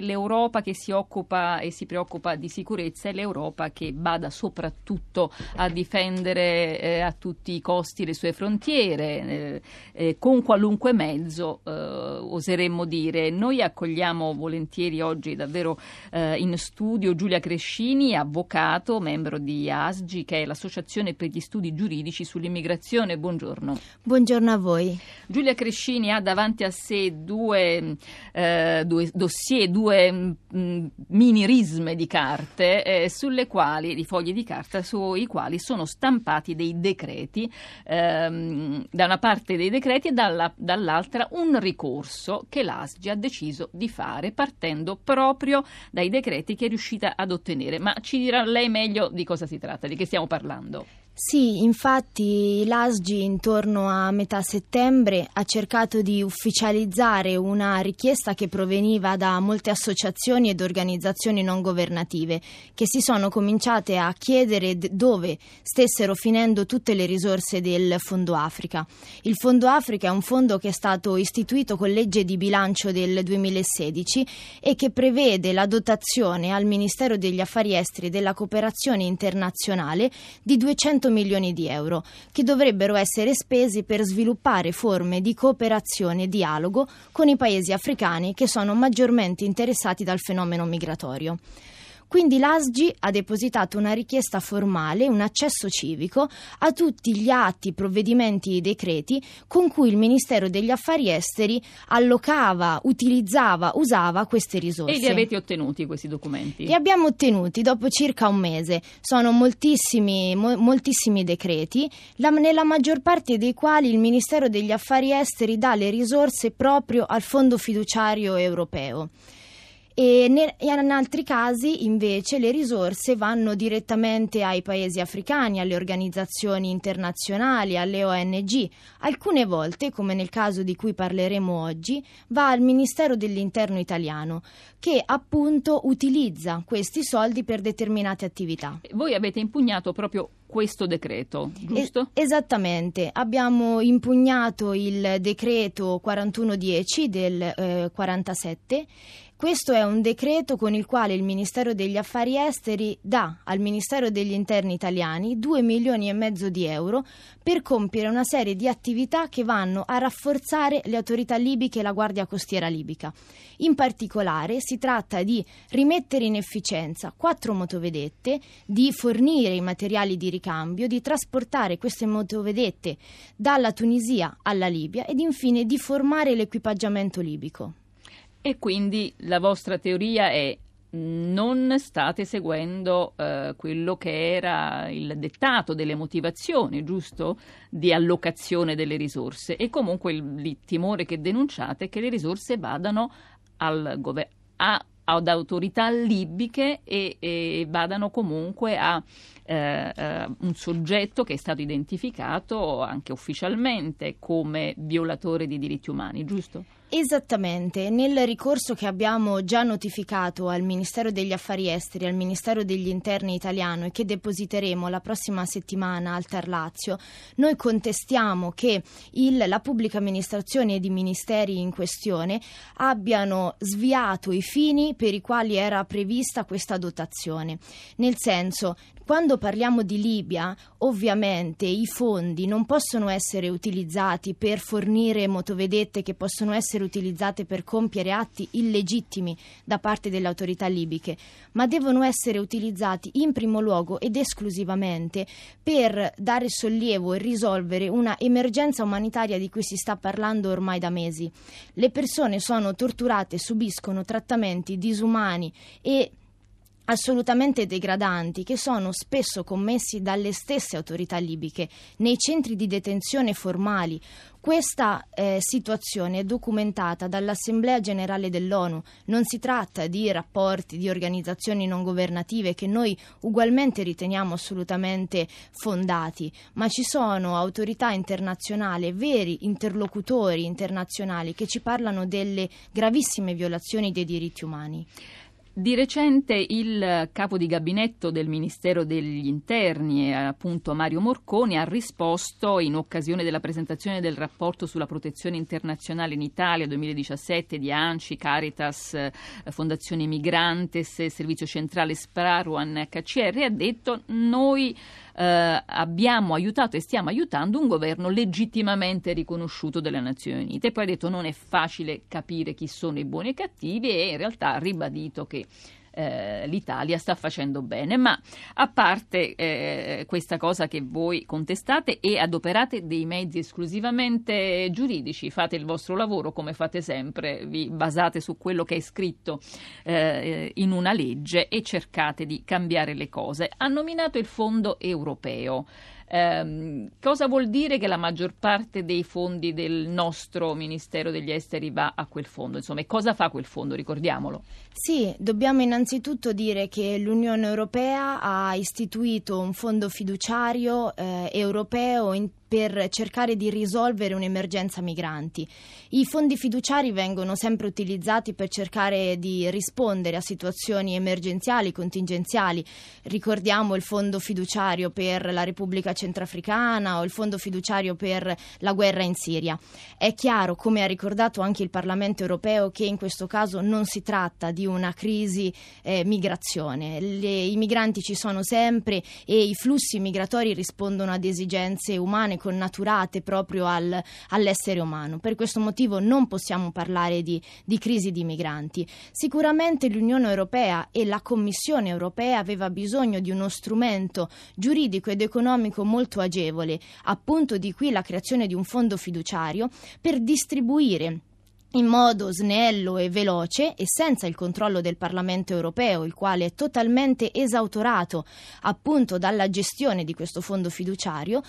L'Europa che si occupa e si preoccupa di sicurezza è l'Europa che bada soprattutto a difendere eh, a tutti i costi le sue frontiere, eh, eh, con qualunque mezzo, eh, oseremmo dire. Noi accogliamo volentieri oggi davvero eh, in studio Giulia Crescini, avvocato, membro di ASGI, che è l'Associazione per gli Studi Giuridici sull'Immigrazione. Buongiorno. Buongiorno a voi. Giulia Crescini ha davanti a sé due, eh, due dossier, due due mh, mm, mm, mini risme di carte eh, sulle quali, di fogli di carta sui quali sono stampati dei decreti, ehm, da una parte dei decreti e dalla, dall'altra un ricorso che l'ASGI ha deciso di fare partendo proprio dai decreti che è riuscita ad ottenere. Ma ci dirà lei meglio di cosa si tratta, di che stiamo parlando. Sì, infatti l'ASGI intorno a metà settembre ha cercato di ufficializzare una richiesta che proveniva da molte associazioni ed organizzazioni non governative che si sono cominciate a chiedere dove stessero finendo tutte le risorse del Fondo Africa. Il Fondo Africa è un fondo che è stato istituito con legge di bilancio del 2016 e che prevede la dotazione al Ministero degli Affari Esteri e della Cooperazione Internazionale di 200 milioni di euro, che dovrebbero essere spesi per sviluppare forme di cooperazione e dialogo con i paesi africani che sono maggiormente interessati dal fenomeno migratorio. Quindi l'ASGI ha depositato una richiesta formale, un accesso civico a tutti gli atti, provvedimenti e decreti con cui il Ministero degli Affari Esteri allocava, utilizzava, usava queste risorse. E li avete ottenuti questi documenti? Li abbiamo ottenuti dopo circa un mese. Sono moltissimi, mo- moltissimi decreti, la, nella maggior parte dei quali il Ministero degli Affari Esteri dà le risorse proprio al Fondo fiduciario europeo e, in altri casi invece le risorse vanno direttamente ai paesi africani, alle organizzazioni internazionali, alle ONG. Alcune volte, come nel caso di cui parleremo oggi, va al Ministero dell'Interno italiano che appunto utilizza questi soldi per determinate attività. Voi avete impugnato proprio questo decreto, giusto? Es- esattamente, abbiamo impugnato il decreto 4110 del eh, 47 questo è un decreto con il quale il Ministero degli Affari Esteri dà al Ministero degli Interni italiani 2 milioni e mezzo di euro per compiere una serie di attività che vanno a rafforzare le autorità libiche e la Guardia Costiera libica. In particolare si tratta di rimettere in efficienza quattro motovedette, di fornire i materiali di ricambio, di trasportare queste motovedette dalla Tunisia alla Libia ed infine di formare l'equipaggiamento libico. E quindi la vostra teoria è non state seguendo eh, quello che era il dettato delle motivazioni, giusto? Di allocazione delle risorse. E comunque il, il timore che denunciate è che le risorse vadano al governo. ad autorità libiche e, e vadano comunque a eh, eh, un soggetto che è stato identificato anche ufficialmente come violatore di diritti umani, giusto? Esattamente, nel ricorso che abbiamo già notificato al Ministero degli Affari Esteri al Ministero degli Interni italiano e che depositeremo la prossima settimana al Tarlazio, noi contestiamo che il, la pubblica amministrazione ed i ministeri in questione abbiano sviato i fini per i quali era prevista questa dotazione. Nel senso, quando parliamo di Libia, ovviamente i fondi non possono essere utilizzati per fornire motovedette che possono essere utilizzate per compiere atti illegittimi da parte delle autorità libiche, ma devono essere utilizzati in primo luogo ed esclusivamente per dare sollievo e risolvere una emergenza umanitaria di cui si sta parlando ormai da mesi. Le persone sono torturate, subiscono trattamenti disumani e assolutamente degradanti che sono spesso commessi dalle stesse autorità libiche nei centri di detenzione formali. Questa eh, situazione è documentata dall'Assemblea generale dell'ONU. Non si tratta di rapporti di organizzazioni non governative che noi ugualmente riteniamo assolutamente fondati, ma ci sono autorità internazionali, veri interlocutori internazionali che ci parlano delle gravissime violazioni dei diritti umani. Di recente il capo di gabinetto del Ministero degli Interni, appunto Mario Morconi, ha risposto in occasione della presentazione del rapporto sulla protezione internazionale in Italia 2017 di ANCI, Caritas, Fondazione Migrantes, Servizio Centrale Spraruan, HCR, ha detto noi eh, abbiamo aiutato e stiamo aiutando un governo legittimamente riconosciuto dalle Nazioni Unite. Poi ha detto non è facile capire chi sono i buoni e i cattivi e in realtà ha ribadito che eh, l'Italia sta facendo bene. Ma a parte eh, questa cosa che voi contestate e adoperate dei mezzi esclusivamente giuridici, fate il vostro lavoro come fate sempre, vi basate su quello che è scritto eh, in una legge e cercate di cambiare le cose. Ha nominato il Fondo europeo. Eh, cosa vuol dire che la maggior parte dei fondi del nostro Ministero degli Esteri va a quel fondo? Insomma, e cosa fa quel fondo? Ricordiamolo. Sì, dobbiamo innanzitutto dire che l'Unione Europea ha istituito un fondo fiduciario eh, europeo in per cercare di risolvere un'emergenza migranti. I fondi fiduciari vengono sempre utilizzati per cercare di rispondere a situazioni emergenziali, contingenziali. Ricordiamo il fondo fiduciario per la Repubblica Centrafricana o il fondo fiduciario per la guerra in Siria. È chiaro, come ha ricordato anche il Parlamento europeo, che in questo caso non si tratta di una crisi eh, migrazione. Le, I migranti ci sono sempre e i flussi migratori rispondono ad esigenze umane umane connaturate proprio al, all'essere umano. Per questo motivo non possiamo parlare di, di crisi di migranti. Sicuramente l'Unione Europea e la Commissione Europea aveva bisogno di uno strumento giuridico ed economico molto agevole, appunto di qui la creazione di un fondo fiduciario per distribuire in modo snello e veloce e senza il controllo del Parlamento europeo, il quale è totalmente esautorato appunto dalla gestione di questo fondo fiduciario,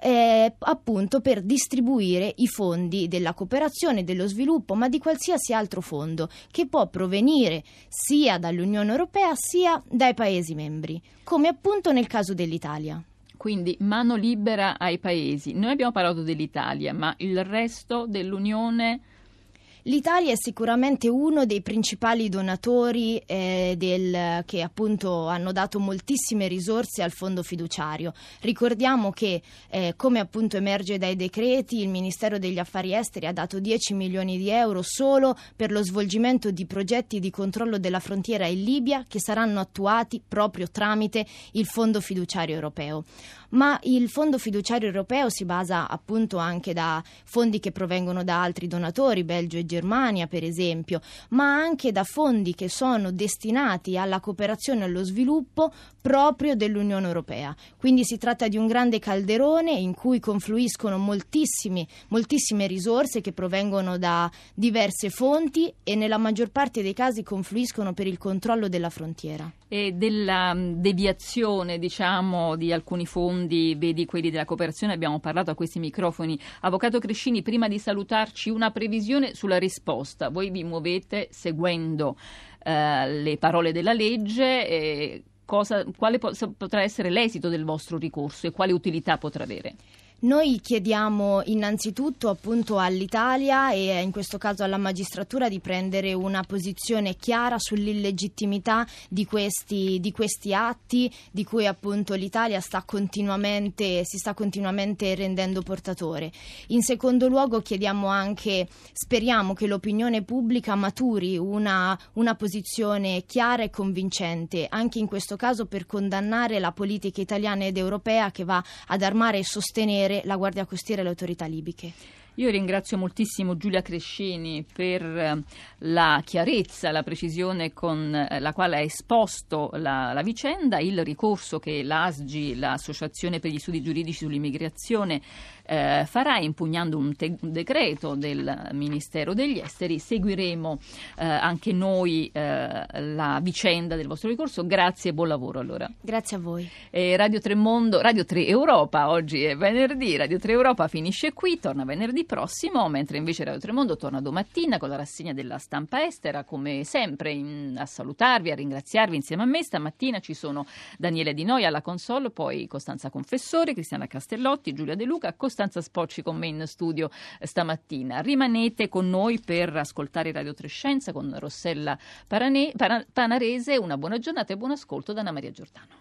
eh, appunto per distribuire i fondi della cooperazione dello sviluppo, ma di qualsiasi altro fondo che può provenire sia dall'Unione europea sia dai Paesi membri, come appunto nel caso dell'Italia. Quindi mano libera ai paesi. Noi abbiamo parlato dell'Italia, ma il resto dell'Unione L'Italia è sicuramente uno dei principali donatori eh, del, che appunto hanno dato moltissime risorse al fondo fiduciario. Ricordiamo che, eh, come appunto emerge dai decreti, il Ministero degli Affari Esteri ha dato 10 milioni di euro solo per lo svolgimento di progetti di controllo della frontiera in Libia che saranno attuati proprio tramite il fondo fiduciario europeo ma il fondo fiduciario europeo si basa appunto anche da fondi che provengono da altri donatori, Belgio e Germania per esempio, ma anche da fondi che sono destinati alla cooperazione e allo sviluppo proprio dell'Unione Europea. Quindi si tratta di un grande calderone in cui confluiscono moltissime risorse che provengono da diverse fonti e nella maggior parte dei casi confluiscono per il controllo della frontiera. E della deviazione, diciamo, di alcuni fondi, vedi quelli della cooperazione, abbiamo parlato a questi microfoni. Avvocato Crescini, prima di salutarci, una previsione sulla risposta. Voi vi muovete seguendo eh, le parole della legge. Eh, cosa, quale po- potrà essere l'esito del vostro ricorso e quale utilità potrà avere? Noi chiediamo innanzitutto appunto all'Italia e in questo caso alla magistratura di prendere una posizione chiara sull'illegittimità di questi, di questi atti di cui appunto l'Italia sta si sta continuamente rendendo portatore. In secondo luogo chiediamo anche, speriamo che l'opinione pubblica maturi una, una posizione chiara e convincente, anche in questo caso per condannare la politica italiana ed europea che va ad armare e sostenere sostenere la Guardia Costiera e le autorità libiche. Io ringrazio moltissimo Giulia Crescini per eh, la chiarezza, la precisione con eh, la quale ha esposto la, la vicenda, il ricorso che l'ASGI, l'Associazione per gli Studi Giuridici sull'Immigrazione, eh, farà impugnando un, te- un, decreto del Ministero degli Esteri. Seguiremo eh, anche noi eh, la vicenda del vostro ricorso. Grazie e buon lavoro allora. Grazie a voi. Radio 3 Mondo, Radio 3 Europa, oggi è venerdì, Radio 3 Europa finisce qui, torna venerdì prossimo, mentre invece Radio Tremondo torna domattina con la rassegna della stampa estera, come sempre in, a salutarvi, a ringraziarvi insieme a me. Stamattina ci sono Daniele Di Noi alla console, poi Costanza Confessore, Cristiana Castellotti, Giulia De Luca, Costanza Spocci con me in studio stamattina. Rimanete con noi per ascoltare Radio Trescenza con Rossella Parane, Panarese. Una buona giornata e buon ascolto da Anna Maria Giordano.